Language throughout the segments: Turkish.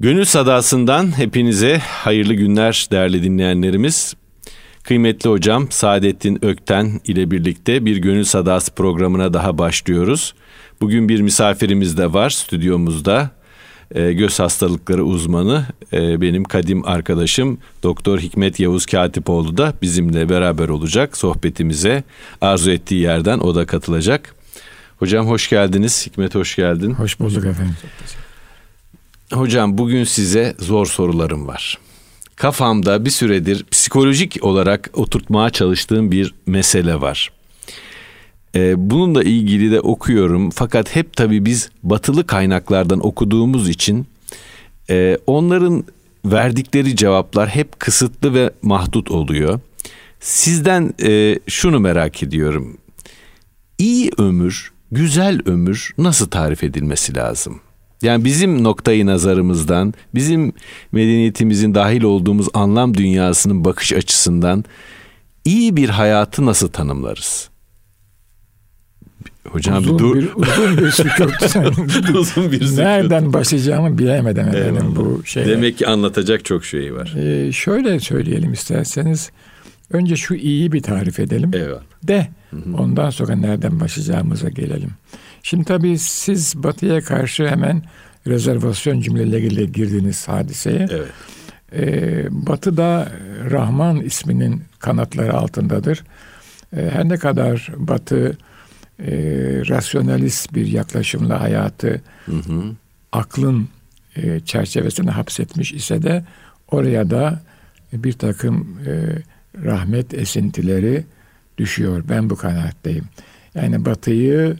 Gönül Sadası'ndan hepinize hayırlı günler değerli dinleyenlerimiz. Kıymetli hocam Saadettin Ökten ile birlikte bir Gönül Sadası programına daha başlıyoruz. Bugün bir misafirimiz de var stüdyomuzda. E, göz hastalıkları uzmanı e, benim kadim arkadaşım Doktor Hikmet Yavuz Katipoğlu da bizimle beraber olacak sohbetimize. Arzu ettiği yerden o da katılacak. Hocam hoş geldiniz. Hikmet hoş geldin. Hoş bulduk efendim. Hocam bugün size zor sorularım var. Kafamda bir süredir psikolojik olarak oturtmaya çalıştığım bir mesele var. Ee, bununla ilgili de okuyorum fakat hep tabii biz batılı kaynaklardan okuduğumuz için e, onların verdikleri cevaplar hep kısıtlı ve mahdut oluyor. Sizden e, şunu merak ediyorum. İyi ömür, güzel ömür nasıl tarif edilmesi lazım? Yani bizim noktayı nazarımızdan, bizim medeniyetimizin dahil olduğumuz anlam dünyasının bakış açısından iyi bir hayatı nasıl tanımlarız? Hocam uzun bir dur. Bir, uzun bir sükut. uzun bir sükut. Nereden başlayacağımı bilemedim efendim bu şey. Demek ki anlatacak çok şey var. Ee, şöyle söyleyelim isterseniz. Önce şu iyiyi bir tarif edelim. Evet. De ondan sonra nereden başlayacağımıza gelelim. Şimdi tabii siz batıya karşı hemen rezervasyon cümleleriyle girdiniz hadiseye. Evet. Ee, batı da Rahman isminin kanatları altındadır. Ee, her ne kadar Batı e, rasyonalist bir yaklaşımla hayatı hı hı. aklın e, çerçevesine hapsetmiş ise de oraya da bir takım e, rahmet esintileri düşüyor. Ben bu kanaatteyim. Yani Batı'yı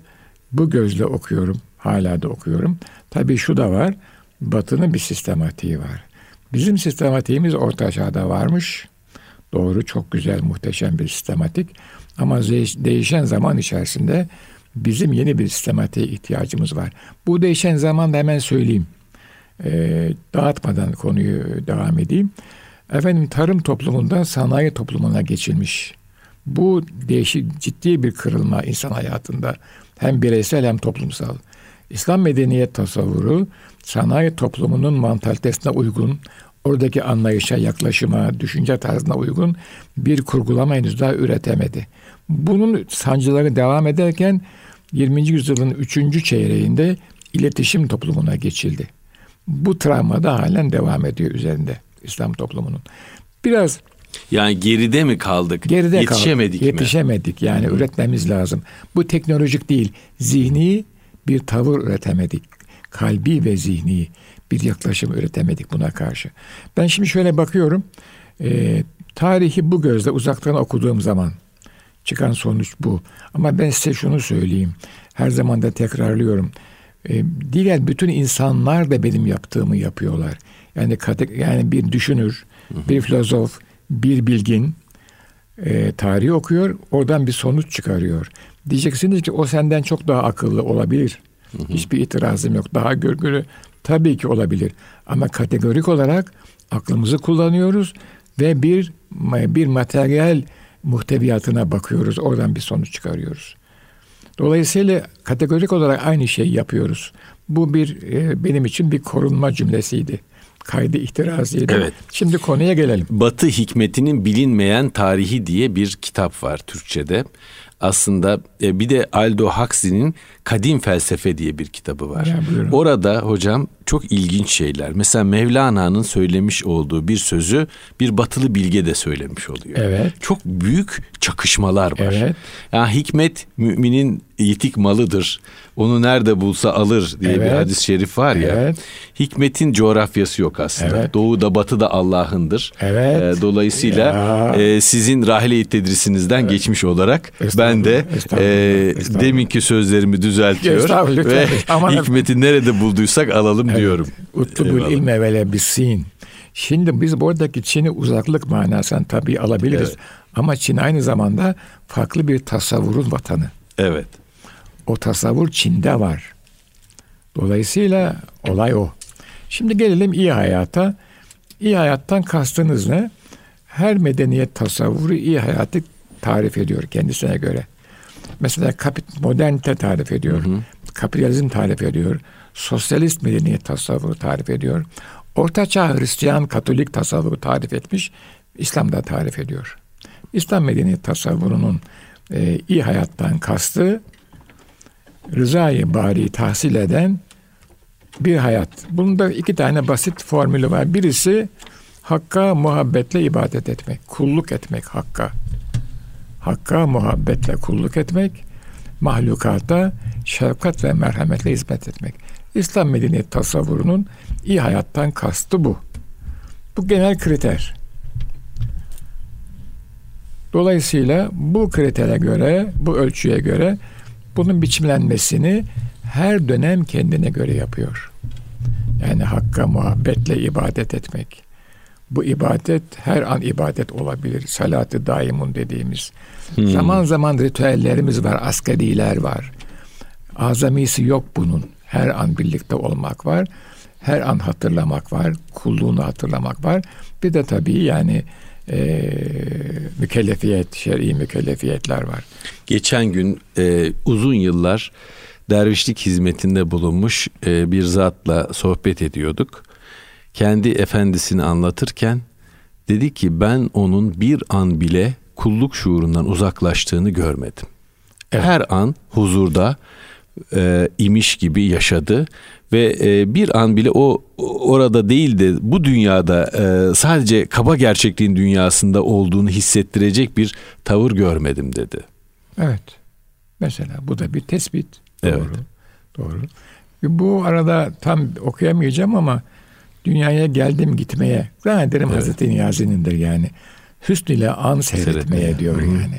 bu gözle okuyorum. Hala da okuyorum. Tabii şu da var. Batı'nın bir sistematiği var. Bizim sistematiğimiz orta çağda varmış. Doğru, çok güzel, muhteşem bir sistematik. Ama değişen zaman içerisinde bizim yeni bir sistematiğe ihtiyacımız var. Bu değişen zaman da hemen söyleyeyim. E, dağıtmadan konuyu devam edeyim. Efendim tarım toplumundan sanayi toplumuna geçilmiş. Bu değişik ciddi bir kırılma insan hayatında hem bireysel hem toplumsal. İslam medeniyet tasavvuru sanayi toplumunun mantalitesine uygun, oradaki anlayışa, yaklaşıma, düşünce tarzına uygun bir kurgulama henüz daha üretemedi. Bunun sancıları devam ederken 20. yüzyılın 3. çeyreğinde iletişim toplumuna geçildi. Bu travma da halen devam ediyor üzerinde İslam toplumunun. Biraz yani geride mi kaldık? Geride Yetişemedik kaldık. mi? Yetişemedik. Yani Hı-hı. üretmemiz lazım. Bu teknolojik değil. Zihni bir tavır üretemedik. Kalbi ve zihni bir yaklaşım üretemedik buna karşı. Ben şimdi şöyle bakıyorum. E, tarihi bu gözle uzaktan okuduğum zaman çıkan sonuç bu. Ama ben size şunu söyleyeyim. Her zaman da tekrarlıyorum. E, diğer bütün insanlar da benim yaptığımı yapıyorlar. Yani yani bir düşünür, bir filozof, bir bilgin e, tarihi okuyor, oradan bir sonuç çıkarıyor. Diyeceksiniz ki o senden çok daha akıllı olabilir. Hı hı. Hiçbir itirazım yok. Daha görgülü tabii ki olabilir. Ama kategorik olarak aklımızı kullanıyoruz ve bir bir materyal muhteviyatına bakıyoruz. Oradan bir sonuç çıkarıyoruz. Dolayısıyla kategorik olarak aynı şeyi yapıyoruz. Bu bir e, benim için bir korunma cümlesiydi kaydı ihtiraziydi. Evet. Şimdi konuya gelelim. Batı hikmetinin bilinmeyen tarihi diye bir kitap var Türkçe'de. Aslında e, bir de Aldo Huxley'nin Kadim Felsefe diye bir kitabı var. Ya, Orada hocam çok ilginç şeyler. Mesela Mevlana'nın söylemiş olduğu bir sözü bir batılı bilge de söylemiş oluyor. Evet. Çok büyük çakışmalar var. Evet. Yani hikmet müminin yitik malıdır. Onu nerede bulsa alır diye evet. bir hadis-i şerif var ya. Evet. Hikmetin coğrafyası yok aslında. Evet. Doğuda batıda Allah'ındır. Evet. E, dolayısıyla e, sizin rahile tedrisinizden evet. geçmiş olarak ben de e, deminki sözlerimi düzeltiyor ve hikmeti nerede bulduysak alalım evet. diyorum. Utlubul ilme ve lebisin. Şimdi biz buradaki Çin'i uzaklık manasından tabii alabiliriz. Evet. Ama Çin aynı zamanda farklı bir tasavvurun vatanı. Evet. O tasavvur Çin'de var. Dolayısıyla olay o. Şimdi gelelim iyi hayata. İyi hayattan kastınız ne? Her medeniyet tasavvuru iyi hayatı tarif ediyor kendisine göre. Mesela kapit modernite tarif ediyor. Hı hı. Kapitalizm tarif ediyor. Sosyalist medeniyet tasavvuru tarif ediyor. Ortaçağ Hristiyan Katolik tasavvuru tarif etmiş, İslam da tarif ediyor. İslam medeniyet tasavvurunun e, iyi hayattan kastı rızayı bari tahsil eden bir hayat. Bunda iki tane basit formülü var. Birisi Hakka muhabbetle ibadet etmek, kulluk etmek Hakka. Hakka muhabbetle kulluk etmek, mahlukata şefkat ve merhametle hizmet etmek. İslam medeniyet tasavvurunun iyi hayattan kastı bu. Bu genel kriter. Dolayısıyla bu kritere göre, bu ölçüye göre bunun biçimlenmesini her dönem kendine göre yapıyor. Yani hakka muhabbetle ibadet etmek. Bu ibadet her an ibadet olabilir. Salatı daimun dediğimiz. Hmm. Zaman zaman ritüellerimiz var, askeriler var. Azamisi yok bunun. Her an birlikte olmak var. Her an hatırlamak var. Kulluğunu hatırlamak var. Bir de tabii yani e, mükellefiyet, şer'i mükellefiyetler var. Geçen gün e, uzun yıllar dervişlik hizmetinde bulunmuş e, bir zatla sohbet ediyorduk. Kendi efendisini anlatırken dedi ki ben onun bir an bile kulluk şuurundan uzaklaştığını görmedim. Evet. Her an huzurda e, imiş gibi yaşadı ve e, bir an bile o orada değil de bu dünyada e, sadece kaba gerçekliğin dünyasında olduğunu hissettirecek bir tavır görmedim dedi. Evet. Mesela bu da bir tespit. Doğru. Evet. Doğru. Bu arada tam okuyamayacağım ama dünyaya geldim gitmeye. Zannederim evet. Hazreti Niyazi'nindir yani. Hüsn ile an seyretmeye, seyretmeye. diyor Hı-hı. yani.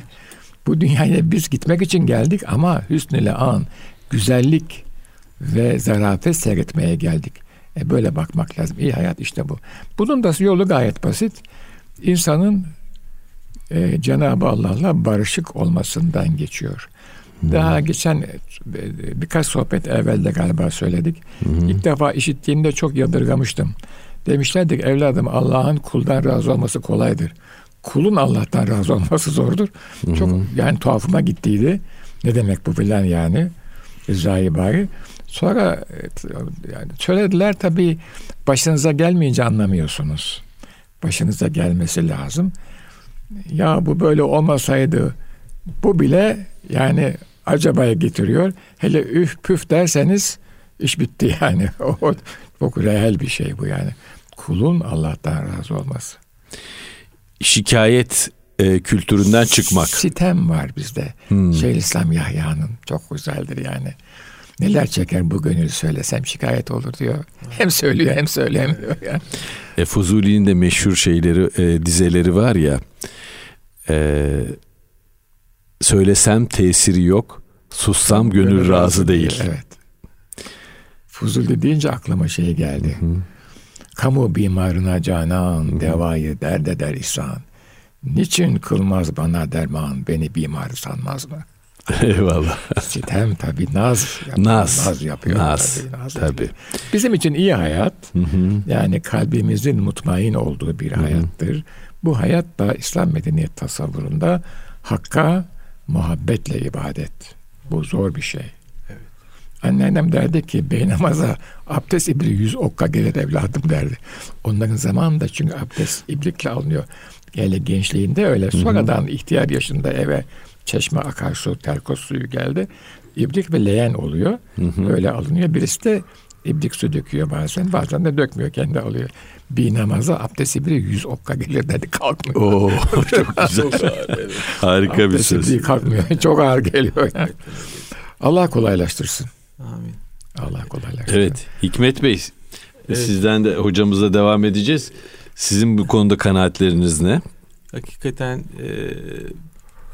Bu dünyaya biz gitmek için geldik ama hüsn ile an, güzellik ve zarafet seyretmeye geldik. E böyle bakmak lazım. İyi hayat işte bu. Bunun da yolu gayet basit. İnsanın e, Cenab-ı Allah'la barışık olmasından geçiyor. Daha geçen e, birkaç sohbet evvelde galiba söyledik. Hmm. İlk defa işittiğimde çok yadırgamıştım. Demişlerdi ki evladım Allah'ın kuldan razı olması kolaydır. Kulun Allah'tan razı olması zordur. Hmm. Çok yani tuhafıma gittiydi. Ne demek bu filan yani. Rızayı bari. Sonra yani söylediler tabii başınıza gelmeyince anlamıyorsunuz. Başınıza gelmesi lazım. Ya bu böyle olmasaydı bu bile yani acabaya getiriyor. Hele üf püf derseniz iş bitti yani. O çok reel bir şey bu yani. Kulun Allah'tan razı olması. Şikayet e, kültüründen çıkmak. Sitem var bizde. Hmm. Şeyhülislam Yahya'nın çok güzeldir yani. Neler çeker bu gönül söylesem şikayet olur diyor. Hem söylüyor hem söylemiyor yani. E, Fuzuli'nin de meşhur şeyleri, e, dizeleri var ya. E, söylesem tesiri yok, sussam gönül, gönül razı, razı değil. Evet. Fuzuli deyince aklıma şey geldi. Hı. Kamu bimarına canan, devayı dert eder ihsan. Niçin kılmaz bana derman, beni bimar sanmaz mı? Eyvallah. Sitem tabi naz yapıyor. Naz. Naz yapıyor. Naz. Tabii. Naz tabii. Bizim için iyi hayat hı hı. yani kalbimizin mutmain olduğu bir hı hı. hayattır. Bu hayat da İslam medeniyet tasavvurunda hakka muhabbetle ibadet. Bu zor bir şey. Evet. Anneannem derdi ki bey namaza abdest ibri yüz okka gelir evladım derdi. Onların zamanında çünkü abdest iblikle alınıyor. Yani gençliğinde öyle. Sonradan ihtiyar yaşında eve çeşme akarsu, terkos suyu geldi. İbrik ve leğen oluyor. Hı hı. Öyle alınıyor. Birisi de ibrik su döküyor bazen. Bazen de dökmüyor. Kendi alıyor. Bir namaza abdesti biri yüz okka gelir dedi kalkmıyor. Oo, çok güzel. Harika bir söz. Abdesti kalkmıyor. çok ağır geliyor. Yani. Allah kolaylaştırsın. Amin. Allah kolaylaştırsın. Evet. Hikmet Bey evet. sizden de hocamıza devam edeceğiz. Sizin bu konuda kanaatleriniz ne? Hakikaten e,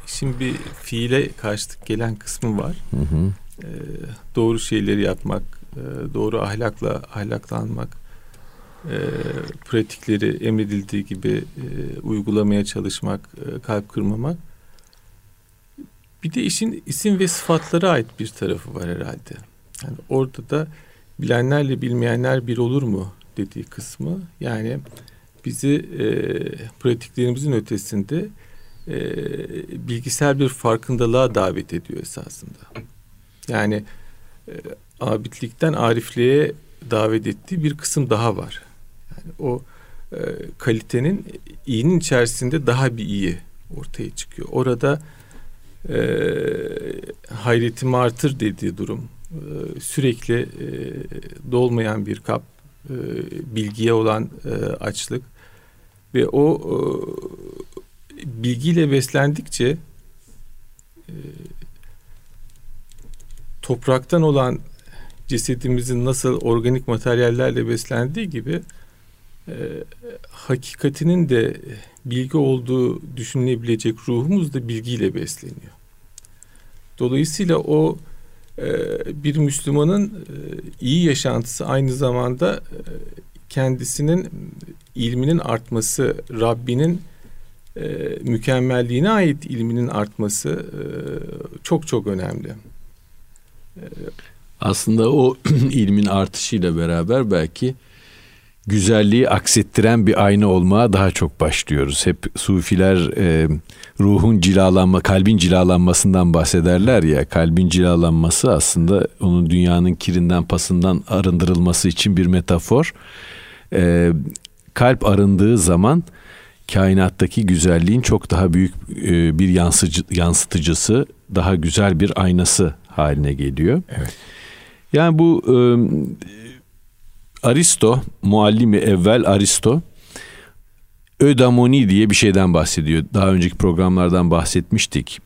işin bir fiile karşılık gelen kısmı var. Hı hı. E, doğru şeyleri yapmak, e, doğru ahlakla ahlaklanmak, e, pratikleri emredildiği gibi e, uygulamaya çalışmak, e, kalp kırmamak. Bir de işin isim ve sıfatlara ait bir tarafı var herhalde. Yani orada da bilenlerle bilmeyenler bir olur mu dediği kısmı. Yani bizi e, pratiklerimizin ötesinde e, bilgisel bir farkındalığa davet ediyor esasında. Yani e, abidlikten arifliğe davet ettiği bir kısım daha var. O e, kalitenin iyinin içerisinde daha bir iyi ortaya çıkıyor. Orada e, hayretimi artır dediği durum e, sürekli e, dolmayan bir kap e, bilgiye olan e, açlık ve o e, bilgiyle beslendikçe e, topraktan olan cesedimizin nasıl organik materyallerle beslendiği gibi e, hakikatinin de bilgi olduğu düşünülebilecek ruhumuz da bilgiyle besleniyor. Dolayısıyla o e, bir Müslümanın e, iyi yaşantısı aynı zamanda e, kendisinin ilminin artması, Rabbinin e, mükemmelliğine ait ilminin artması çok çok önemli. Aslında o ilmin artışıyla beraber belki güzelliği aksettiren bir ayna olmaya daha çok başlıyoruz. Hep sufiler e, ruhun cilalanma, kalbin cilalanmasından bahsederler ya. Kalbin cilalanması aslında onun dünyanın kirinden, pasından arındırılması için bir metafor. E, kalp arındığı zaman kainattaki güzelliğin çok daha büyük e, bir yansıcı, yansıtıcısı, daha güzel bir aynası haline geliyor. Evet. Yani bu e, Aristo, muallimi evvel Aristo ödamoni diye bir şeyden bahsediyor. Daha önceki programlardan bahsetmiştik.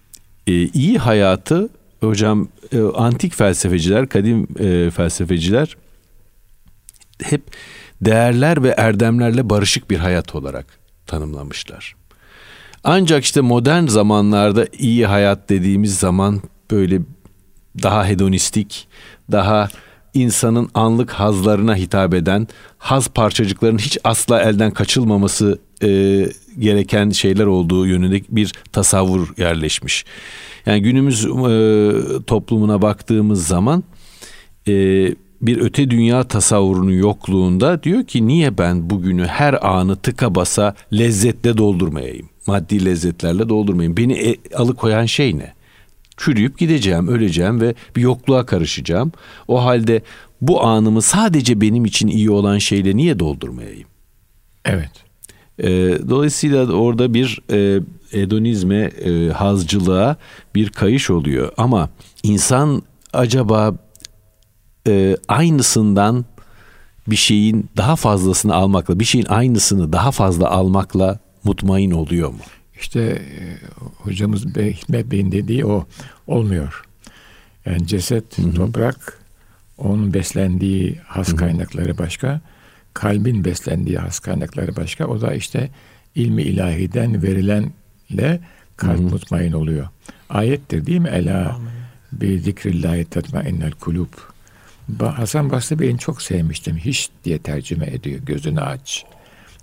E, iyi hayatı hocam e, antik felsefeciler, kadim e, felsefeciler hep değerler ve erdemlerle barışık bir hayat olarak tanımlamışlar. Ancak işte modern zamanlarda iyi hayat dediğimiz zaman böyle daha hedonistik, daha insanın anlık hazlarına hitap eden haz parçacıklarının hiç asla elden kaçılmaması e, gereken şeyler olduğu yönünde bir tasavvur yerleşmiş. Yani günümüz e, toplumuna baktığımız zaman e, bir öte dünya tasavvurunun yokluğunda diyor ki niye ben bugünü her anı tıka basa lezzetle doldurmayayım? Maddi lezzetlerle doldurmayayım. Beni e, alıkoyan şey ne? Çürüyüp gideceğim, öleceğim ve bir yokluğa karışacağım. O halde bu anımı sadece benim için iyi olan şeyle niye doldurmayayım? Evet. E, dolayısıyla orada bir e, hedonizme, e, hazcılığa bir kayış oluyor. Ama insan acaba e, aynısından bir şeyin daha fazlasını almakla, bir şeyin aynısını daha fazla almakla mutmain oluyor mu? İşte e, hocamız Bey, Hikmet Bey'in dediği o olmuyor. Yani ceset, Hı-hı. toprak, onun beslendiği has kaynakları başka, kalbin beslendiği has kaynakları başka. O da işte ilmi ilahiden verilenle kalp Hı-hı. mutmain oluyor. Ayettir değil mi? Ela bi zikrillahi tatmainnel kulub. Hasan Basri Bey'in çok sevmiştim. Hiç diye tercüme ediyor. Gözünü aç.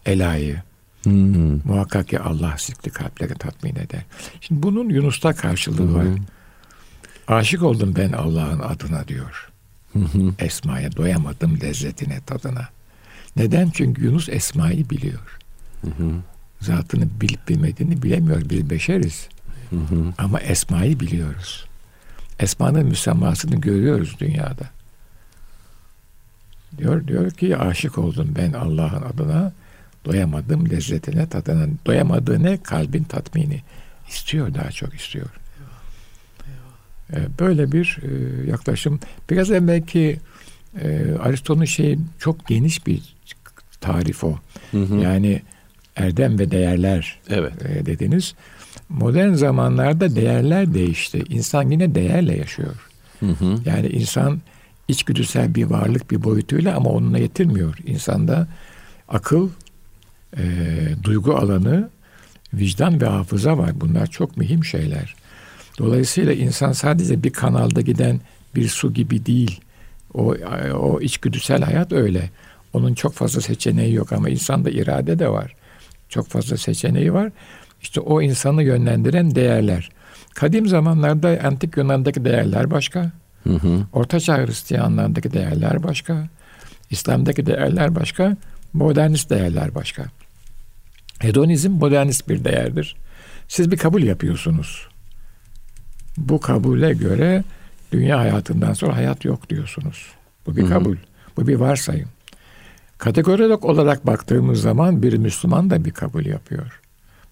Ela'yı. Hmm. Muhakkak ki Allah zikri kalpleri tatmin eder. Şimdi bunun Yunus'ta karşılığı hmm. var. Aşık oldum ben Allah'ın adına diyor. Hmm. Esma'ya doyamadım lezzetine, tadına. Neden? Çünkü Yunus Esma'yı biliyor. Hmm. Zatını bilip bilmediğini bilemiyor. Biz beşeriz. Hmm. Ama Esma'yı biliyoruz. Esma'nın müsemmasını görüyoruz dünyada. Diyor diyor ki aşık oldum ben Allah'ın adına doyamadım lezzetine, tadına. Doyamadığı ne? Kalbin tatmini. istiyor, daha çok istiyor. Ee, böyle bir e, yaklaşım. Biraz evvelki e, Aristo'nun şeyi çok geniş bir tarif o. Hı hı. Yani erdem ve değerler evet. E, dediniz. Modern zamanlarda değerler değişti. İnsan yine değerle yaşıyor. Hı hı. Yani insan içgüdüsel bir varlık bir boyutuyla ama onunla yetirmiyor. İnsanda akıl, e, duygu alanı, vicdan ve hafıza var. Bunlar çok mühim şeyler. Dolayısıyla insan sadece bir kanalda giden bir su gibi değil. O, o içgüdüsel hayat öyle. Onun çok fazla seçeneği yok ama insanda irade de var. Çok fazla seçeneği var. İşte o insanı yönlendiren değerler. Kadim zamanlarda antik Yunan'daki değerler başka. Hı hı. Orta Çağ Hristiyanlarındaki değerler başka. İslam'daki değerler başka. Modernist değerler başka. Hedonizm modernist bir değerdir. Siz bir kabul yapıyorsunuz. Bu kabule göre dünya hayatından sonra hayat yok diyorsunuz. Bu bir kabul. Bu bir varsayım. Kategorik olarak baktığımız zaman bir Müslüman da bir kabul yapıyor.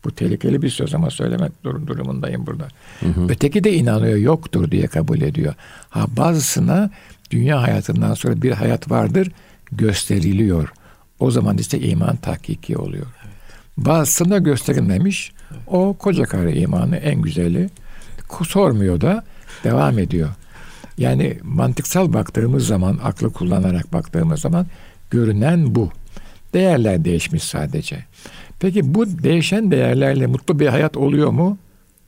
Bu tehlikeli bir söz ama söylemek durum durumundayım burada. Hı hı. Öteki de inanıyor yoktur diye kabul ediyor. Ha bazısına dünya hayatından sonra bir hayat vardır gösteriliyor. O zaman işte iman tahkiki oluyor. Bazısına gösterilmemiş. O koca karı imanı en güzeli. Sormuyor da devam ediyor. Yani mantıksal baktığımız zaman, aklı kullanarak baktığımız zaman görünen bu. Değerler değişmiş sadece. Peki bu değişen değerlerle mutlu bir hayat oluyor mu?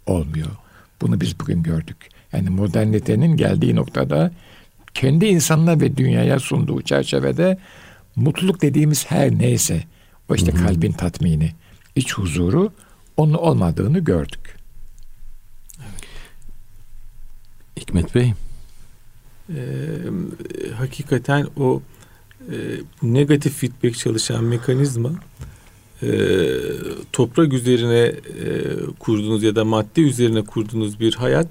Olmuyor. Bunu biz bugün gördük. Yani modernitenin geldiği noktada kendi insanına ve dünyaya sunduğu çerçevede mutluluk dediğimiz her neyse o işte Hı-hı. kalbin tatmini, iç huzuru onun olmadığını gördük. Hikmet Bey. Ee, hakikaten o e, negatif feedback çalışan mekanizma e, toprak üzerine e, kurduğunuz ya da madde üzerine kurduğunuz bir hayat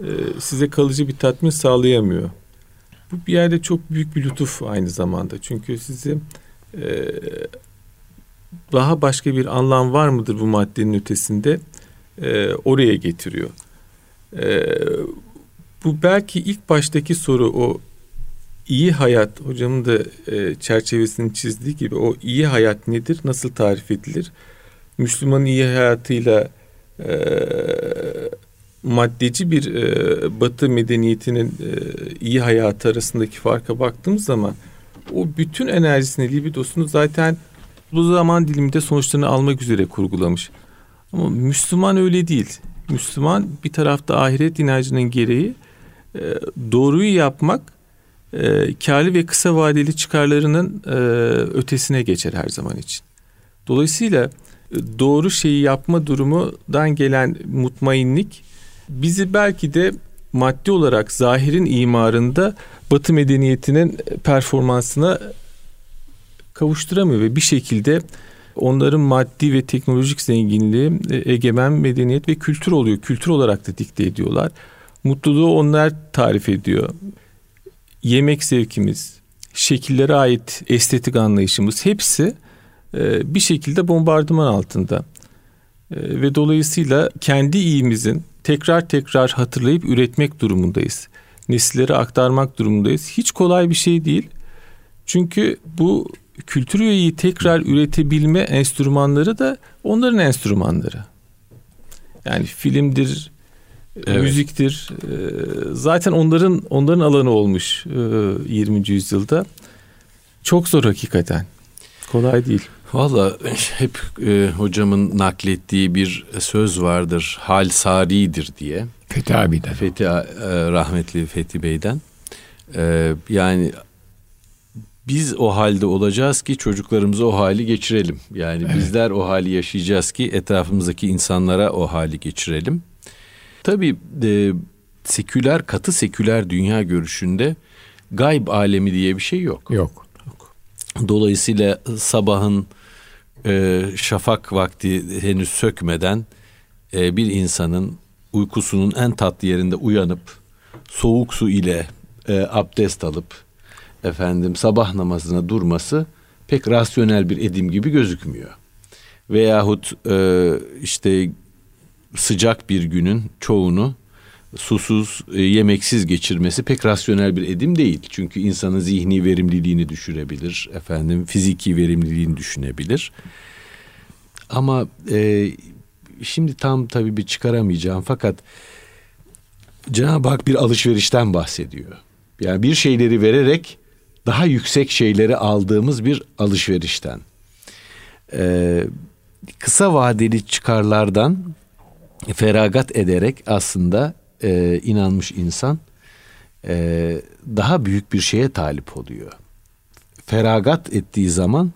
e, size kalıcı bir tatmin sağlayamıyor. Bu bir yerde çok büyük bir lütuf aynı zamanda. Çünkü sizi e, daha başka bir anlam var mıdır bu maddenin ötesinde e, oraya getiriyor. E, bu belki ilk baştaki soru o iyi hayat hocamın da e, çerçevesini çizdiği gibi o iyi hayat nedir? Nasıl tarif edilir? Müslümanın iyi hayatıyla e, maddeci bir e, Batı medeniyetinin e, iyi hayatı arasındaki farka baktığımız zaman o bütün enerjisini, libidosunu zaten bu zaman diliminde sonuçlarını almak üzere kurgulamış. Ama Müslüman öyle değil. Müslüman bir tarafta ahiret inancının gereği e, doğruyu yapmak e, karlı ve kısa vadeli çıkarlarının e, ötesine geçer her zaman için. Dolayısıyla e, doğru şeyi yapma durumundan gelen mutmainlik bizi belki de maddi olarak zahirin imarında Batı medeniyetinin performansına kavuşturamıyor ve bir şekilde onların maddi ve teknolojik zenginliği e, egemen medeniyet ve kültür oluyor. Kültür olarak da dikte ediyorlar. Mutluluğu onlar tarif ediyor. Yemek zevkimiz, şekillere ait estetik anlayışımız hepsi e, bir şekilde bombardıman altında. E, ve dolayısıyla kendi iyimizin tekrar tekrar hatırlayıp üretmek durumundayız. Nesillere aktarmak durumundayız. Hiç kolay bir şey değil. Çünkü bu kültür üyeyi tekrar üretebilme enstrümanları da onların enstrümanları. Yani filmdir, evet. müziktir. Ee, zaten onların onların alanı olmuş 20. E, yüzyılda. Çok zor hakikaten. Kolay değil. Valla hep e, hocamın naklettiği bir söz vardır. Hal saridir diye. Fethi abiden. Fethi e, rahmetli Fethi Bey'den. E, yani biz o halde olacağız ki çocuklarımıza o hali geçirelim. Yani evet. bizler o hali yaşayacağız ki etrafımızdaki insanlara o hali geçirelim. Tabii e, seküler, katı seküler dünya görüşünde gayb alemi diye bir şey yok. Yok. Dolayısıyla sabahın e, şafak vakti henüz sökmeden e, bir insanın uykusunun en tatlı yerinde uyanıp soğuk su ile e, abdest alıp efendim sabah namazına durması pek rasyonel bir edim gibi gözükmüyor. Veyahut e, işte sıcak bir günün çoğunu susuz, e, yemeksiz geçirmesi pek rasyonel bir edim değil. Çünkü insanın zihni verimliliğini düşürebilir, efendim fiziki verimliliğini düşünebilir. Ama e, şimdi tam tabii bir çıkaramayacağım fakat Cenab-ı Hak bir alışverişten bahsediyor. Yani bir şeyleri vererek daha yüksek şeyleri aldığımız bir alışverişten. Ee, kısa vadeli çıkarlardan feragat ederek aslında e, inanmış insan e, daha büyük bir şeye talip oluyor. Feragat ettiği zaman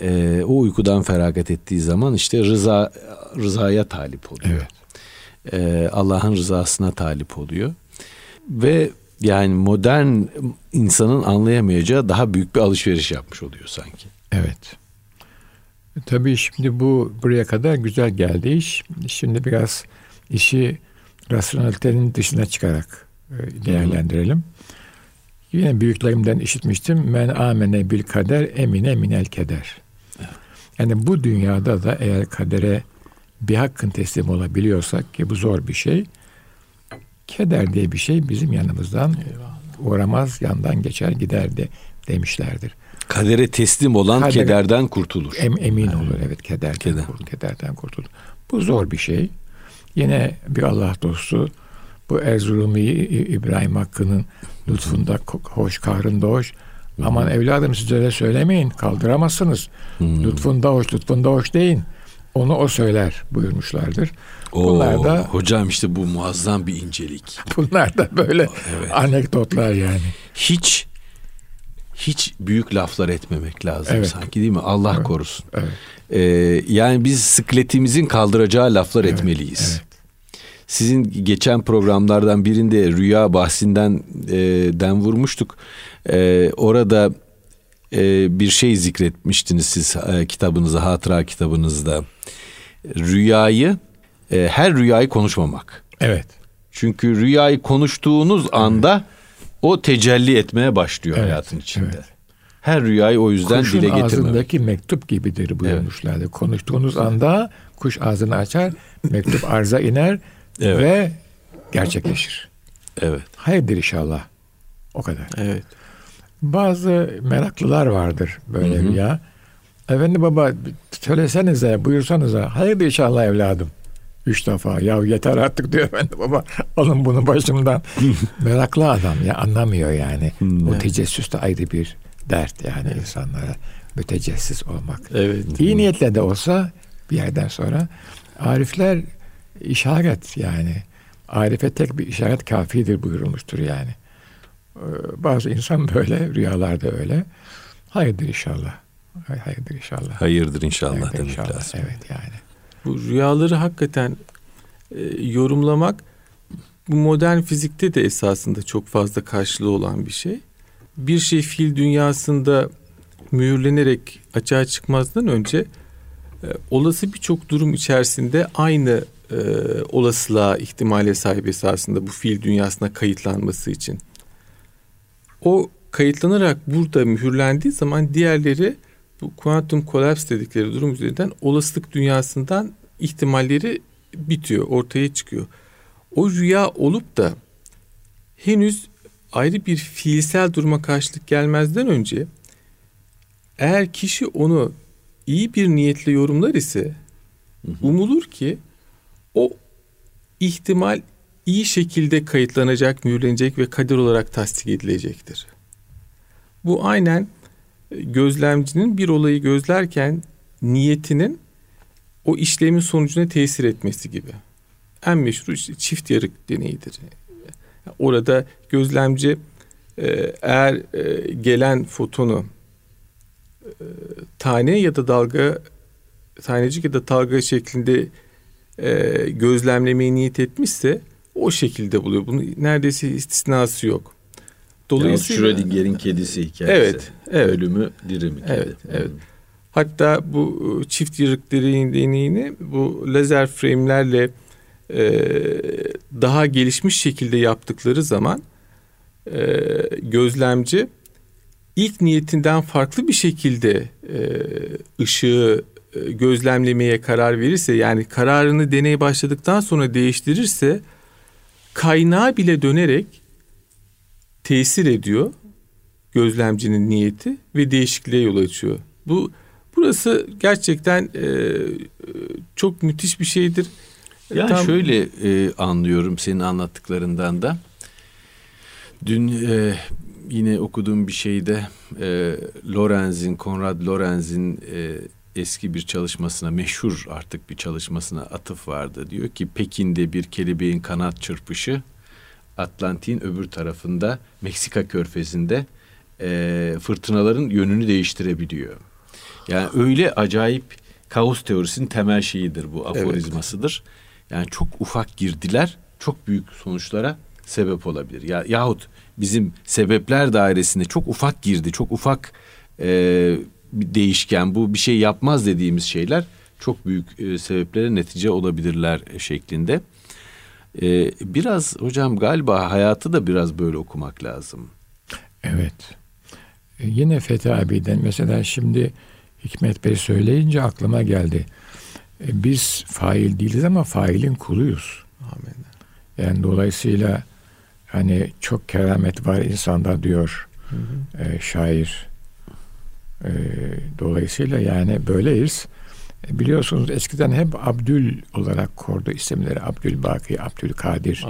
e, o uykudan feragat ettiği zaman işte rıza rızaya talip oluyor. Evet. E, Allah'ın rızasına talip oluyor. Ve yani modern insanın anlayamayacağı daha büyük bir alışveriş yapmış oluyor sanki. Evet. Tabii şimdi bu buraya kadar güzel geldi iş. Şimdi biraz işi rasyonelitenin dışına çıkarak e, değerlendirelim. Yine büyüklerimden işitmiştim. Men amene bil kader emine minel keder. Yani bu dünyada da eğer kadere bir hakkın teslim olabiliyorsak ki bu zor bir şey. Keder diye bir şey bizim yanımızdan Eyvallah. uğramaz, yandan geçer gider de demişlerdir. Kadere teslim olan Kadere, kederden kurtulur. Em, emin evet. olur evet kederden, Keder. kurtulur, kederden kurtulur. Bu zor bir şey. Yine bir Allah dostu bu Erzurumlu İbrahim Hakkı'nın lütfunda hoş kahrında hoş. Aman evladım siz öyle söylemeyin kaldıramazsınız. Hmm. Lütfunda hoş lütfunda hoş deyin. Onu o söyler buyurmuşlardır. Oo, bunlar da hocam işte bu muazzam bir incelik. Bunlar da böyle evet. anekdotlar yani. Hiç hiç büyük laflar etmemek lazım evet. sanki değil mi? Allah evet. korusun. Evet. Ee, yani biz sıkletimizin kaldıracağı laflar evet. etmeliyiz. Evet. Sizin geçen programlardan birinde rüya bahsinden e, den vurmuştuk. E, orada e, bir şey zikretmiştiniz siz e, kitabınızda, hatıra kitabınızda. Rüyayı, e, her rüyayı konuşmamak. Evet. Çünkü rüyayı konuştuğunuz evet. anda o tecelli etmeye başlıyor evet, hayatın içinde. Evet. Her rüyayı o yüzden Kuşun dile getirmemek. ağzındaki mektup gibidir buyurmuşlardı. Evet. Konuştuğunuz anda kuş ağzını açar, mektup arza iner evet. ve gerçekleşir. Evet. Hayırdır inşallah. O kadar. Evet. Bazı meraklılar vardır böyle Hı-hı. rüya. Efendi baba söylesenize, buyursanıza. Hayırdır inşallah evladım. Üç defa. Ya yeter artık diyor efendi baba. Alın bunu başımdan. Meraklı adam ya anlamıyor yani. Hmm, o tecessüs de ayrı bir dert yani evet. insanlara. Mütecessis olmak. Evet. İyi niyetle de olsa bir yerden sonra arifler işaret yani. Arife tek bir işaret kafidir buyurulmuştur yani. Ee, bazı insan böyle, rüyalarda öyle. Hayırdır inşallah. Hayırdır inşallah. Hayırdır inşallah Hayırdır demek inşallah. lazım. Evet yani. Bu rüyaları hakikaten e, yorumlamak bu modern fizikte de esasında çok fazla karşılığı olan bir şey. Bir şey fiil dünyasında mühürlenerek açığa çıkmazdan önce e, olası birçok durum içerisinde aynı e, olasılığa, ihtimale sahip esasında bu fiil dünyasına kayıtlanması için. O kayıtlanarak burada mühürlendiği zaman diğerleri bu kuantum kolaps dedikleri durum üzerinden olasılık dünyasından ihtimalleri bitiyor, ortaya çıkıyor. O rüya olup da henüz ayrı bir fiilsel duruma karşılık gelmezden önce eğer kişi onu iyi bir niyetle yorumlar ise umulur ki o ihtimal iyi şekilde kayıtlanacak, mühürlenecek ve kader olarak tasdik edilecektir. Bu aynen e, gözlemcinin bir olayı gözlerken niyetinin o işlemin sonucuna tesir etmesi gibi. En meşhur işte çift yarık deneyidir. Orada gözlemci e, eğer e, gelen fotonu tane ya da dalga tanecik ya da dalga şeklinde gözlemlemeyi niyet etmişse o şekilde buluyor. Bunun neredeyse istisnası yok. Dolayısıyla Schrödinger'in kedisi hikayesi. Evet, evet. Ölümü dirimi kedi. Evet, evet. Hatta bu e, çift yırık deneyini bu lazer frame'lerle e, daha gelişmiş şekilde yaptıkları zaman e, gözlemci ilk niyetinden farklı bir şekilde e, ışığı e, gözlemlemeye karar verirse yani kararını deney başladıktan sonra değiştirirse kaynağa bile dönerek tesir ediyor gözlemcinin niyeti ve değişikliğe yol açıyor. Bu burası gerçekten e, çok müthiş bir şeydir. Yani Tam... şöyle e, anlıyorum senin anlattıklarından da. Dün e, yine okuduğum bir şeyde e, Lorenz'in, Konrad Lorenz'in e, eski bir çalışmasına, meşhur artık bir çalışmasına atıf vardı. Diyor ki Pekin'de bir kelebeğin kanat çırpışı Atlantik'in öbür tarafında Meksika körfezinde e, fırtınaların yönünü değiştirebiliyor. Yani öyle acayip kaos teorisinin temel şeyidir bu aforizmasıdır. Evet. Yani çok ufak girdiler çok büyük sonuçlara sebep olabilir. Ya yahut bizim sebepler dairesinde çok ufak girdi, çok ufak e, bir değişken bu bir şey yapmaz dediğimiz şeyler çok büyük e, sebeplere netice olabilirler şeklinde. E, biraz hocam galiba hayatı da biraz böyle okumak lazım. Evet. E, yine Fethi abiden mesela şimdi Hikmet Bey söyleyince aklıma geldi. E, biz fail değiliz ama failin kuluyuz. Amin. Yani dolayısıyla hani çok keramet var insanda diyor hı hı. E, şair. E, dolayısıyla yani böyleyiz. E, biliyorsunuz eskiden hep Abdül olarak kordu isimleri. Abdülbaki, Abdülkadir.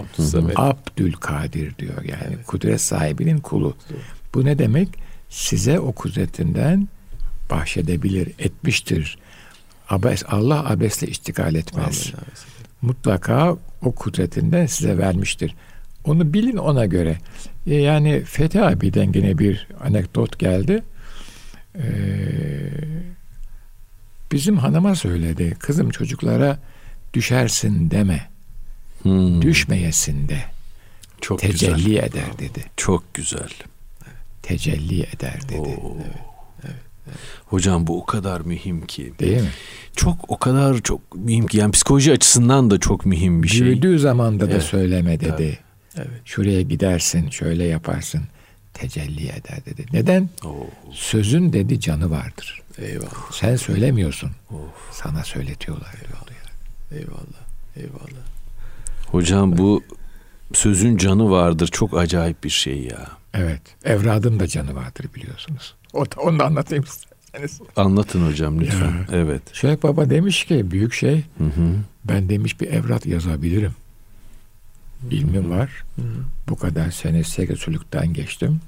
Abdülkadir diyor yani. Evet. Kudret sahibinin kulu. Evet. Bu ne demek? Size o kudretinden bahşedebilir, etmiştir. Abes, Allah abesle iştigal etmez. Amin. Mutlaka o kudretinden size vermiştir. Onu bilin ona göre. E, yani Fethi abiden yine bir anekdot geldi. Ee, bizim hanıma söyledi. Kızım çocuklara düşersin deme. Hmm. Düşmeyesin de. Çok Tecelli güzel. eder dedi. Çok güzel. Tecelli eder dedi. Oo. Evet. Hocam bu o kadar mühim ki. Değil mi? Çok o kadar çok mühim ki. Yani psikoloji açısından da çok mühim bir şey. Büyüdüğü zamanda evet. da söyleme dedi. Evet. evet. Şuraya gidersin, şöyle yaparsın. Tecelli eder dedi. Neden? Oo. Sözün dedi canı vardır. Eyvallah. Sen söylemiyorsun. Of. Sana söyletiyorlar yani. Eyvallah. Eyvallah. Hocam bu sözün canı vardır. Çok acayip bir şey ya. Evet. Evradın da canı vardır biliyorsunuz. O da, onu da anlatayım isterseniz. Anlatın hocam lütfen. Ya. Evet. Şeyh Baba demiş ki büyük şey hı hı. ben demiş bir evrat yazabilirim. İlmim var. Hı hı. Bu kadar sene sekretörlükten geçtim.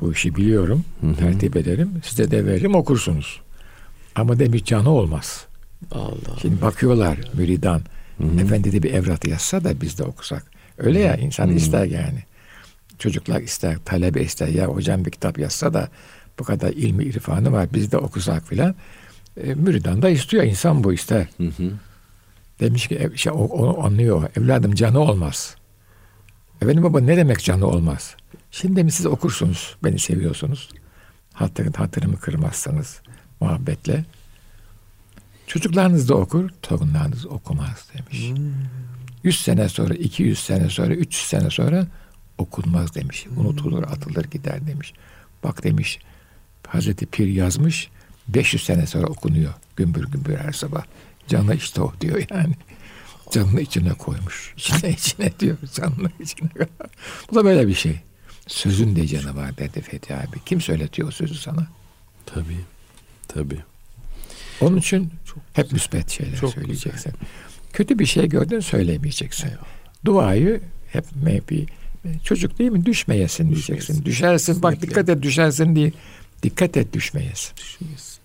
Bu işi biliyorum. Hı hı. Tertip ederim. Size de veririm okursunuz. Ama demiş canı olmaz. Allah. Şimdi bakıyorlar müridan. Hı hı. Efendi de bir evrat yazsa da biz de okusak. Öyle ya insan hı hı. ister yani. Çocuklar ister, talebe ister. Ya hocam bir kitap yazsa da bu kadar ilmi irfanı var biz de okusak filan. E, müridan da istiyor. insan bu ister. Hı hı. Demiş ki o, onu anlıyor. Evladım canı olmaz. Efendim baba ne demek canı olmaz? Şimdi mi siz okursunuz. Beni seviyorsunuz. Hatırın, hatırımı kırmazsanız muhabbetle. Çocuklarınız da okur, torunlarınız okumaz demiş. Hmm. 100 sene sonra, 200 sene sonra, 300 sene sonra okunmaz demiş. Unutulur, atılır gider demiş. Bak demiş Hazreti Pir yazmış 500 sene sonra okunuyor gümbür gümbür her sabah. Canı işte o diyor yani. Canını içine koymuş. İçine içine diyor canını içine. Bu da böyle bir şey. Sözün de canı var dedi Fethi abi. Kim söyletiyor o sözü sana? Tabii. Tabii. Onun için çok hep müspet şeyler çok söyleyeceksin. Güzel. Kötü bir şey gördün söylemeyeceksin. Eyvallah. Duayı hep maybe Çocuk değil mi? Düşmeyesin diyeceksin. Düşersin. Bak dikkat et düşersin diye. Dikkat et düşmeyesin. Düşmeyesin.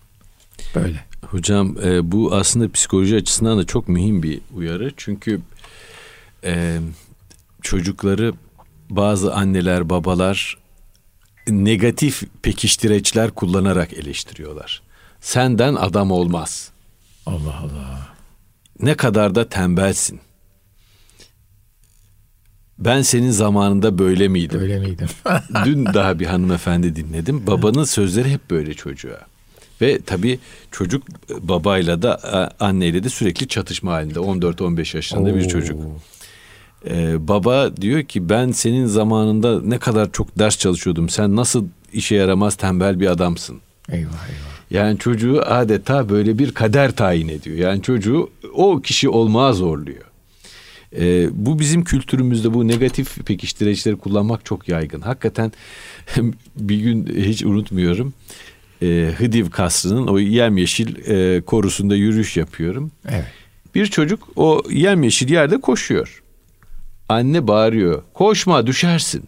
Böyle. Hocam e, bu aslında psikoloji açısından da çok mühim bir uyarı. Çünkü e, çocukları bazı anneler, babalar negatif pekiştireçler kullanarak eleştiriyorlar. Senden adam olmaz. Allah Allah. Ne kadar da tembelsin. Ben senin zamanında böyle miydim? Böyle miydim? Dün daha bir hanımefendi dinledim. Babanın sözleri hep böyle çocuğa. Ve tabii çocuk babayla da anneyle de sürekli çatışma halinde. 14-15 yaşında Oo. bir çocuk. Ee, baba diyor ki ben senin zamanında ne kadar çok ders çalışıyordum. Sen nasıl işe yaramaz tembel bir adamsın. Eyvah eyvah. Yani çocuğu adeta böyle bir kader tayin ediyor. Yani çocuğu o kişi olmaya zorluyor. E, bu bizim kültürümüzde bu negatif pekiştiricileri kullanmak çok yaygın. Hakikaten bir gün hiç unutmuyorum. E, Hıdiv Kasrı'nın o yemyeşil e, korusunda yürüyüş yapıyorum. Evet. Bir çocuk o yemyeşil yerde koşuyor. Anne bağırıyor. Koşma düşersin.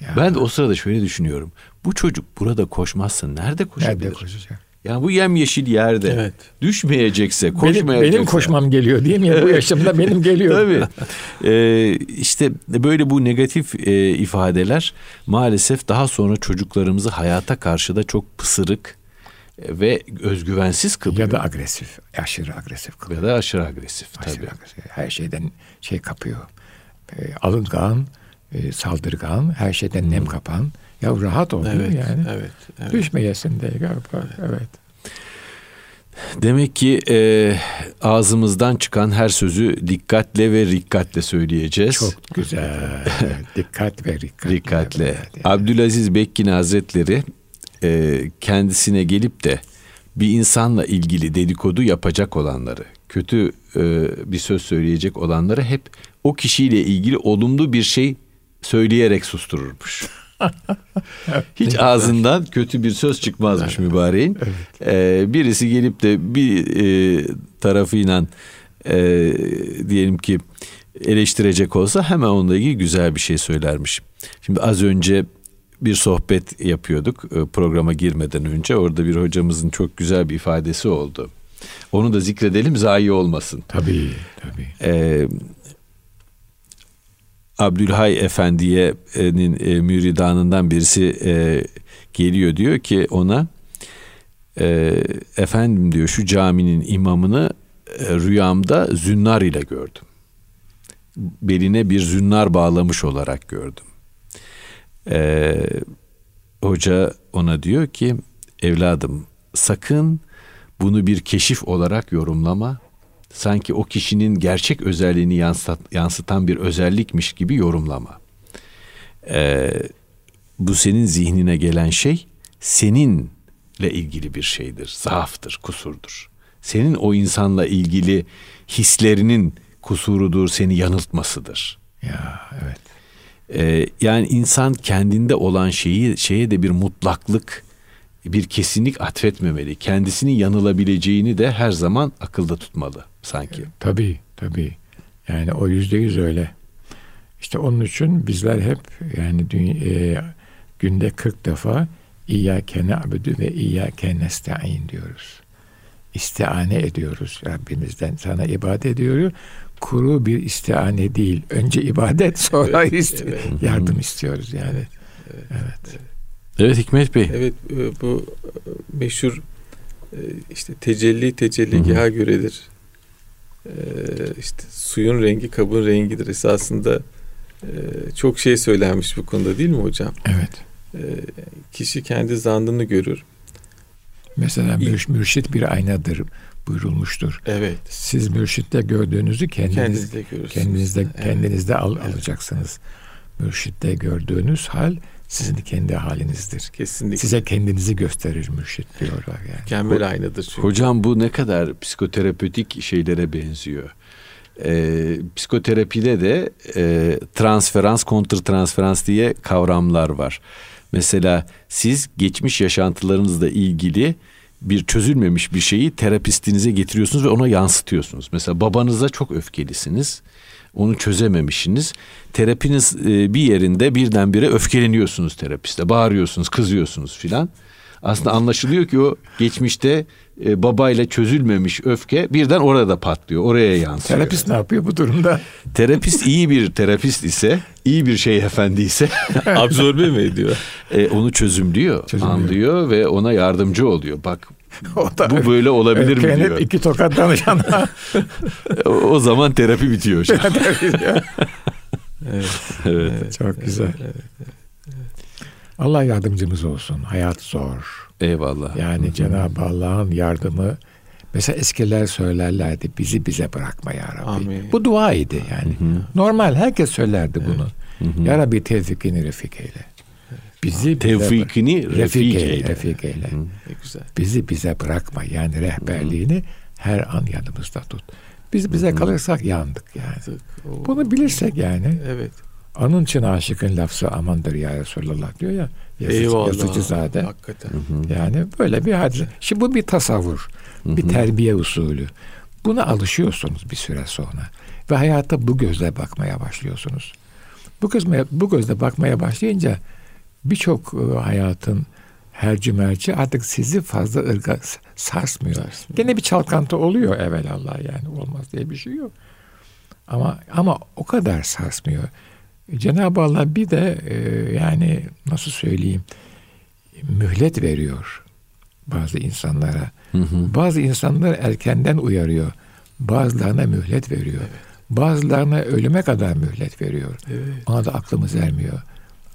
Ya. Ben de o sırada şöyle düşünüyorum. Bu çocuk burada koşmazsa nerede koşabilir? Nerede koşacak? Yani bu yemyeşil yerde evet. düşmeyecekse, koşmayacaksa. Benim, benim koşmam geliyor değil mi? Bu yaşımda benim geliyor. Tabii. Ee, işte böyle bu negatif e, ifadeler maalesef daha sonra çocuklarımızı hayata karşı da çok pısırık ve özgüvensiz kılıyor. Ya da agresif, aşırı agresif kılıyor. Ya da aşırı agresif aşırı tabii. Agresif. Her şeyden şey kapıyor. E, alıngan, e, saldırgan, her şeyden hmm. nem kapan ya rahat ol evet, yani. Evet, evet. Düşmeyesin diye galiba. Evet. evet. Demek ki e, ağzımızdan çıkan her sözü dikkatle ve rikkatle söyleyeceğiz. Çok güzel. Dikkat ve rikkatle. Rikkatle. Evet. Abdülaziz Bekkin Hazretleri e, kendisine gelip de bir insanla ilgili dedikodu yapacak olanları, kötü e, bir söz söyleyecek olanları hep o kişiyle ilgili olumlu bir şey söyleyerek sustururmuş. Hiç ağzından kötü bir söz çıkmazmış mübareğin. Evet. Ee, birisi gelip de bir e, tarafıyla e, diyelim ki eleştirecek olsa hemen onunla ilgili güzel bir şey söylermiş. Şimdi az önce bir sohbet yapıyorduk e, programa girmeden önce. Orada bir hocamızın çok güzel bir ifadesi oldu. Onu da zikredelim zayi olmasın. Tabii, tabii. Ee, Abdülhay Efendiye'nin e, müridanından birisi e, geliyor diyor ki ona e, efendim diyor şu caminin imamını e, rüyamda zünnar ile gördüm. Beline bir zünnar bağlamış olarak gördüm. E, hoca ona diyor ki evladım sakın bunu bir keşif olarak yorumlama sanki o kişinin gerçek özelliğini yansıtan, yansıtan bir özellikmiş gibi yorumlama. Ee, bu senin zihnine gelen şey seninle ilgili bir şeydir, zaaftır, kusurdur. Senin o insanla ilgili hislerinin kusurudur, seni yanıltmasıdır. Ya evet. Ee, yani insan kendinde olan şeyi şeye de bir mutlaklık, bir kesinlik atfetmemeli. Kendisinin yanılabileceğini de her zaman akılda tutmalı sanki. E, tabii tabii. Yani o yüzde yüz öyle. İşte onun için bizler hep yani dünya, e, günde 40 defa İyyâke na'budu ve İyyâke nesta'in diyoruz. İstiane ediyoruz Rabbimizden. Sana ibadet ediyoruz. Kuru bir istiane değil. Önce ibadet sonra evet, ist- evet. yardım istiyoruz yani. Evet. Evet. evet. Hikmet Bey. Evet e, bu e, meşhur işte tecelli tecelligaha göredir ee, işte suyun rengi kabın rengidir esasında e, çok şey söylenmiş bu konuda değil mi hocam? Evet. Ee, kişi kendi zandını görür. Mesela mürş, mürşit bir aynadır buyurulmuştur. Evet. Siz mürşitte gördüğünüzü kendiniz, kendinizde, kendinizde, evet. kendinizde al, evet. alacaksınız. Mürşitte gördüğünüz hal sizin kendi halinizdir. Kesinlikle. Size kendinizi gösterir mürşit diyorlar yani. Mükemmel aynadır çünkü. Hocam bu ne kadar psikoterapötik şeylere benziyor. Ee, psikoterapide de e, transferans, kontrtransferans diye kavramlar var. Mesela siz geçmiş yaşantılarınızla ilgili bir çözülmemiş bir şeyi terapistinize getiriyorsunuz ve ona yansıtıyorsunuz. Mesela babanıza çok öfkelisiniz onu çözememişsiniz. Terapiniz e, bir yerinde birdenbire öfkeleniyorsunuz terapiste. Bağırıyorsunuz, kızıyorsunuz filan. Aslında anlaşılıyor ki o geçmişte e, babayla çözülmemiş öfke birden orada patlıyor. Oraya yansıyor. Terapist ne yapıyor bu durumda? Terapist iyi bir terapist ise, iyi bir şey efendi ise absorbe mi ediyor? E, onu çözümlüyor, çözümlüyor, anlıyor ve ona yardımcı oluyor. Bak o da, bu böyle olabilir mi diyor. iki tokat danışana. o, zaman terapi bitiyor hocam. evet, evet. Çok güzel. Evet, evet, Allah yardımcımız olsun. Hayat zor. Eyvallah. Yani Hı-hı. Cenab-ı Allah'ın yardımı Mesela eskiler söylerlerdi bizi bize bırakma ya Rabbi. Amin. Bu dua idi yani. Hı-hı. Normal herkes söylerdi bunu. Hı-hı. Ya Rabbi tevfikini refik eyle. Bizi tevfikini refik eyle. Refik eyle. Hı. Güzel. Bizi bize bırakma yani rehberliğini Hı. her an yanımızda tut. Biz bize Hı. kalırsak yandık yani. Bunu bilirsek yani. Evet. Onun için aşıkın lafzı amandır ya Resulallah diyor ya. Yazıcı, Eyvallah. yazıcı. Hakikaten. Hı-hı. Yani böyle bir hadise. Şimdi bu bir tasavvur. Hı-hı. Bir terbiye usulü. Buna alışıyorsunuz bir süre sonra. Ve hayata bu gözle bakmaya başlıyorsunuz. Bu gözle, bu gözle bakmaya başlayınca birçok e, hayatın her cümerci artık sizi fazla ırga sarsmıyor. sarsmıyor. Gene bir çalkantı oluyor evvelallah yani olmaz diye bir şey yok. Ama ama o kadar sarsmıyor. Cenab-ı Allah bir de e, yani nasıl söyleyeyim mühlet veriyor bazı insanlara. Hı hı. Bazı insanlar erkenden uyarıyor. Bazılarına mühlet veriyor. Evet. Bazılarına ölüme kadar mühlet veriyor. Evet. Ona da aklımız ermiyor.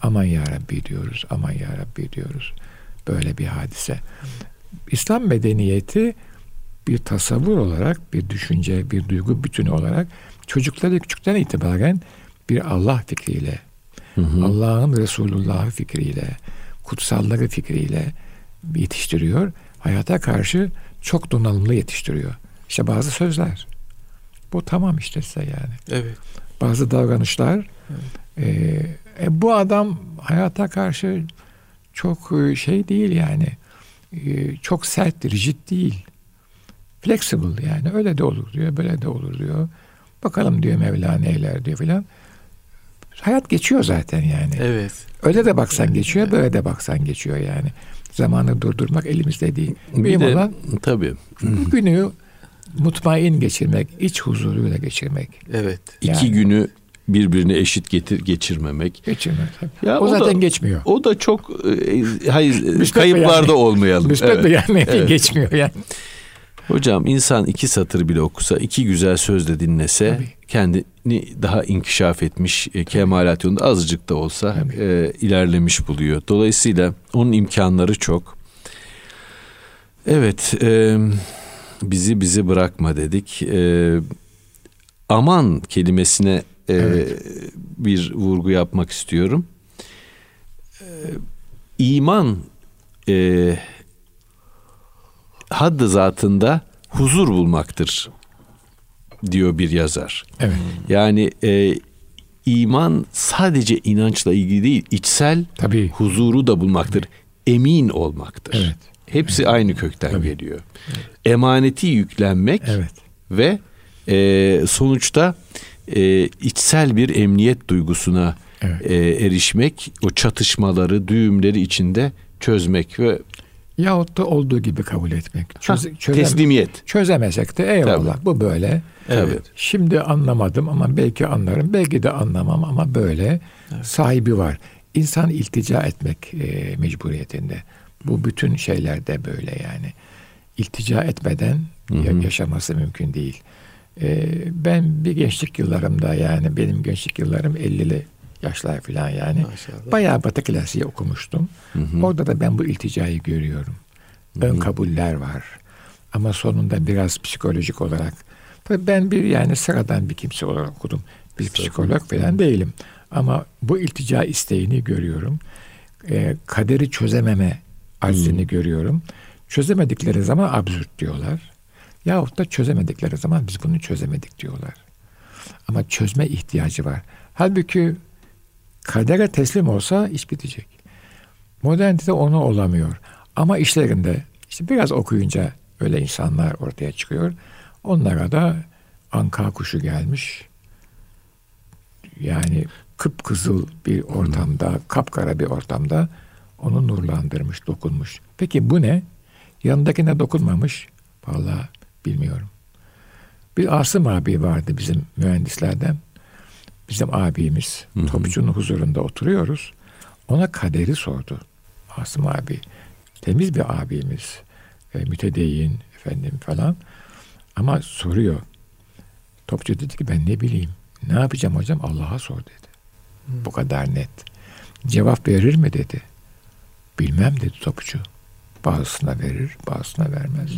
Aman ya Rabbi diyoruz, aman ya Rabbi diyoruz. Böyle bir hadise. İslam medeniyeti bir tasavvur olarak, bir düşünce, bir duygu bütünü olarak çocukları küçükten itibaren bir Allah fikriyle, Allah'ın Resulullah fikriyle, kutsalları fikriyle yetiştiriyor. Hayata karşı çok donanımlı yetiştiriyor. İşte bazı sözler. Bu tamam işte size yani. Evet. Bazı davranışlar. Evet. E, e, bu adam hayata karşı çok e, şey değil yani. E, çok sert, rigid değil. Flexible yani. Öyle de olur diyor, böyle de olur diyor. Bakalım diyor Mevla neyler diyor filan. Hayat geçiyor zaten yani. Evet. Öyle de baksan geçiyor, böyle de baksan geçiyor yani. Zamanı durdurmak elimizde değil. Bir de, olan tabii. günü mutmain geçirmek, iç huzuruyla geçirmek. Evet. Yani. İki günü birbirine eşit getir geçirmemek. Geçirmek. Ya o, o zaten da, geçmiyor. O da çok e, hayır kayıplarda yani. olmayalım. Müsbet evet. yani evet. geçmiyor yani. Hocam insan iki satır bile okusa, iki güzel söz de dinlese Tabii. kendini daha inkişaf etmiş, e, kemalat yolunda azıcık da olsa e, ilerlemiş buluyor. Dolayısıyla onun imkanları çok. Evet, e, bizi bizi bırakma dedik. E, aman kelimesine e, evet. bir vurgu yapmak istiyorum. E, iman e, haddı zatında huzur bulmaktır diyor bir yazar. Evet. Yani e, iman sadece inançla ilgili değil, içsel Tabii. huzuru da bulmaktır. Emin olmaktır. Evet. Hepsi evet. aynı kökten Tabii. geliyor. Evet. Emaneti yüklenmek evet. ve e, sonuçta e, içsel bir emniyet duygusuna evet. e, erişmek, o çatışmaları, düğümleri içinde çözmek ve Yahut da olduğu gibi kabul etmek. Çöz, ha, çözem, teslimiyet. Çözemesek de eyvallah Tabii. bu böyle. Evet. Şimdi anlamadım ama belki anlarım. Belki de anlamam ama böyle. Evet. Sahibi var. İnsan iltica etmek e, mecburiyetinde. Bu bütün şeylerde böyle yani. İltica etmeden Hı-hı. yaşaması mümkün değil. E, ben bir gençlik yıllarımda yani benim gençlik yıllarım 50'li yaşlar falan yani. Maşallah. Bayağı Batı klasiği okumuştum. Hı hı. Orada da ben bu ilticayı görüyorum. Hı hı. Ön kabuller var. Ama sonunda biraz psikolojik olarak. Tabii ben bir yani sıradan bir kimse olarak okudum. Bir psikolog falan değilim. Ama bu iltica isteğini görüyorum. Ee, kaderi çözememe aczini görüyorum. Çözemedikleri zaman absürt diyorlar. Yahut da çözemedikleri zaman biz bunu çözemedik diyorlar. Ama çözme ihtiyacı var. Halbuki kadere teslim olsa iş bitecek. Modernite onu olamıyor. Ama işlerinde işte biraz okuyunca öyle insanlar ortaya çıkıyor. Onlara da anka kuşu gelmiş. Yani kıpkızıl bir ortamda, kapkara bir ortamda onu nurlandırmış, dokunmuş. Peki bu ne? Yanındakine dokunmamış. Vallahi bilmiyorum. Bir Asım abi vardı bizim mühendislerden bizim abimiz hı hı. topçunun huzurunda oturuyoruz. Ona kaderi sordu. Asım abi temiz bir abimiz. E, mütedeyyin efendim falan. Ama soruyor. Topçu dedi ki ben ne bileyim. Ne yapacağım hocam? Allah'a sor dedi. Hı. Bu kadar net. Cevap verir mi dedi. Bilmem dedi topçu. Bazısına verir, bazısına vermez.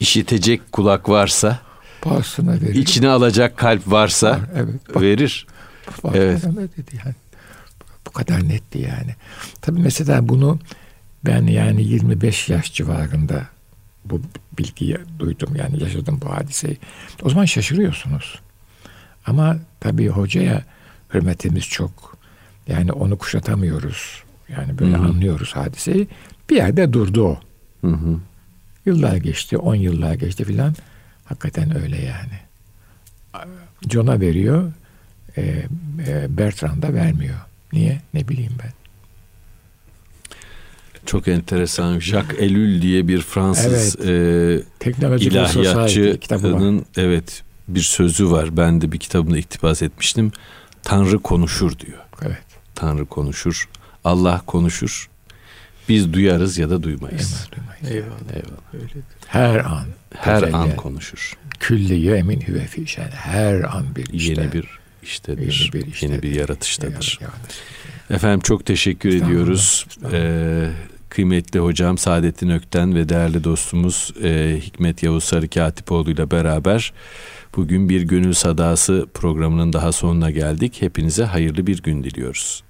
İşitecek kulak varsa, bazısına verir. İçine alacak kalp varsa Var, evet, bak, verir. Bak, evet. dedi yani. Bu kadar netti yani. Tabii mesela bunu ben yani 25 yaş civarında bu bilgiyi duydum yani yaşadım bu hadiseyi. O zaman şaşırıyorsunuz. Ama tabii hocaya hürmetimiz çok. Yani onu kuşatamıyoruz. Yani böyle Hı-hı. anlıyoruz hadiseyi. Bir yerde durdu o. Hı-hı. Yıllar geçti, on yıllar geçti filan. Hakikaten öyle yani. John'a veriyor e, e, Bertrand da vermiyor. Niye? Ne bileyim ben. Çok enteresan. Jacques Ellul diye bir Fransız evet. e, ilahiyatçının evet bir sözü var. Ben de bir kitabımda iktibas etmiştim. Tanrı konuşur diyor. Evet. Tanrı konuşur. Allah konuşur. Biz duyarız ya da duymayız. Eyvallah. Eyvallah. Eyvallah. Öyledir. Her an. Her an konuşur. Külli yemin hüve fişen. Her an bir işte. Yeni bir iştedir. Yeni bir, işte, yeni bir yaratıştadır. Efendim çok teşekkür ediyoruz. Ee, kıymetli hocam Saadettin Ökten ve değerli dostumuz e, Hikmet Yavuz Sarı Katipoğlu ile beraber bugün bir Gönül Sadası programının daha sonuna geldik. Hepinize hayırlı bir gün diliyoruz.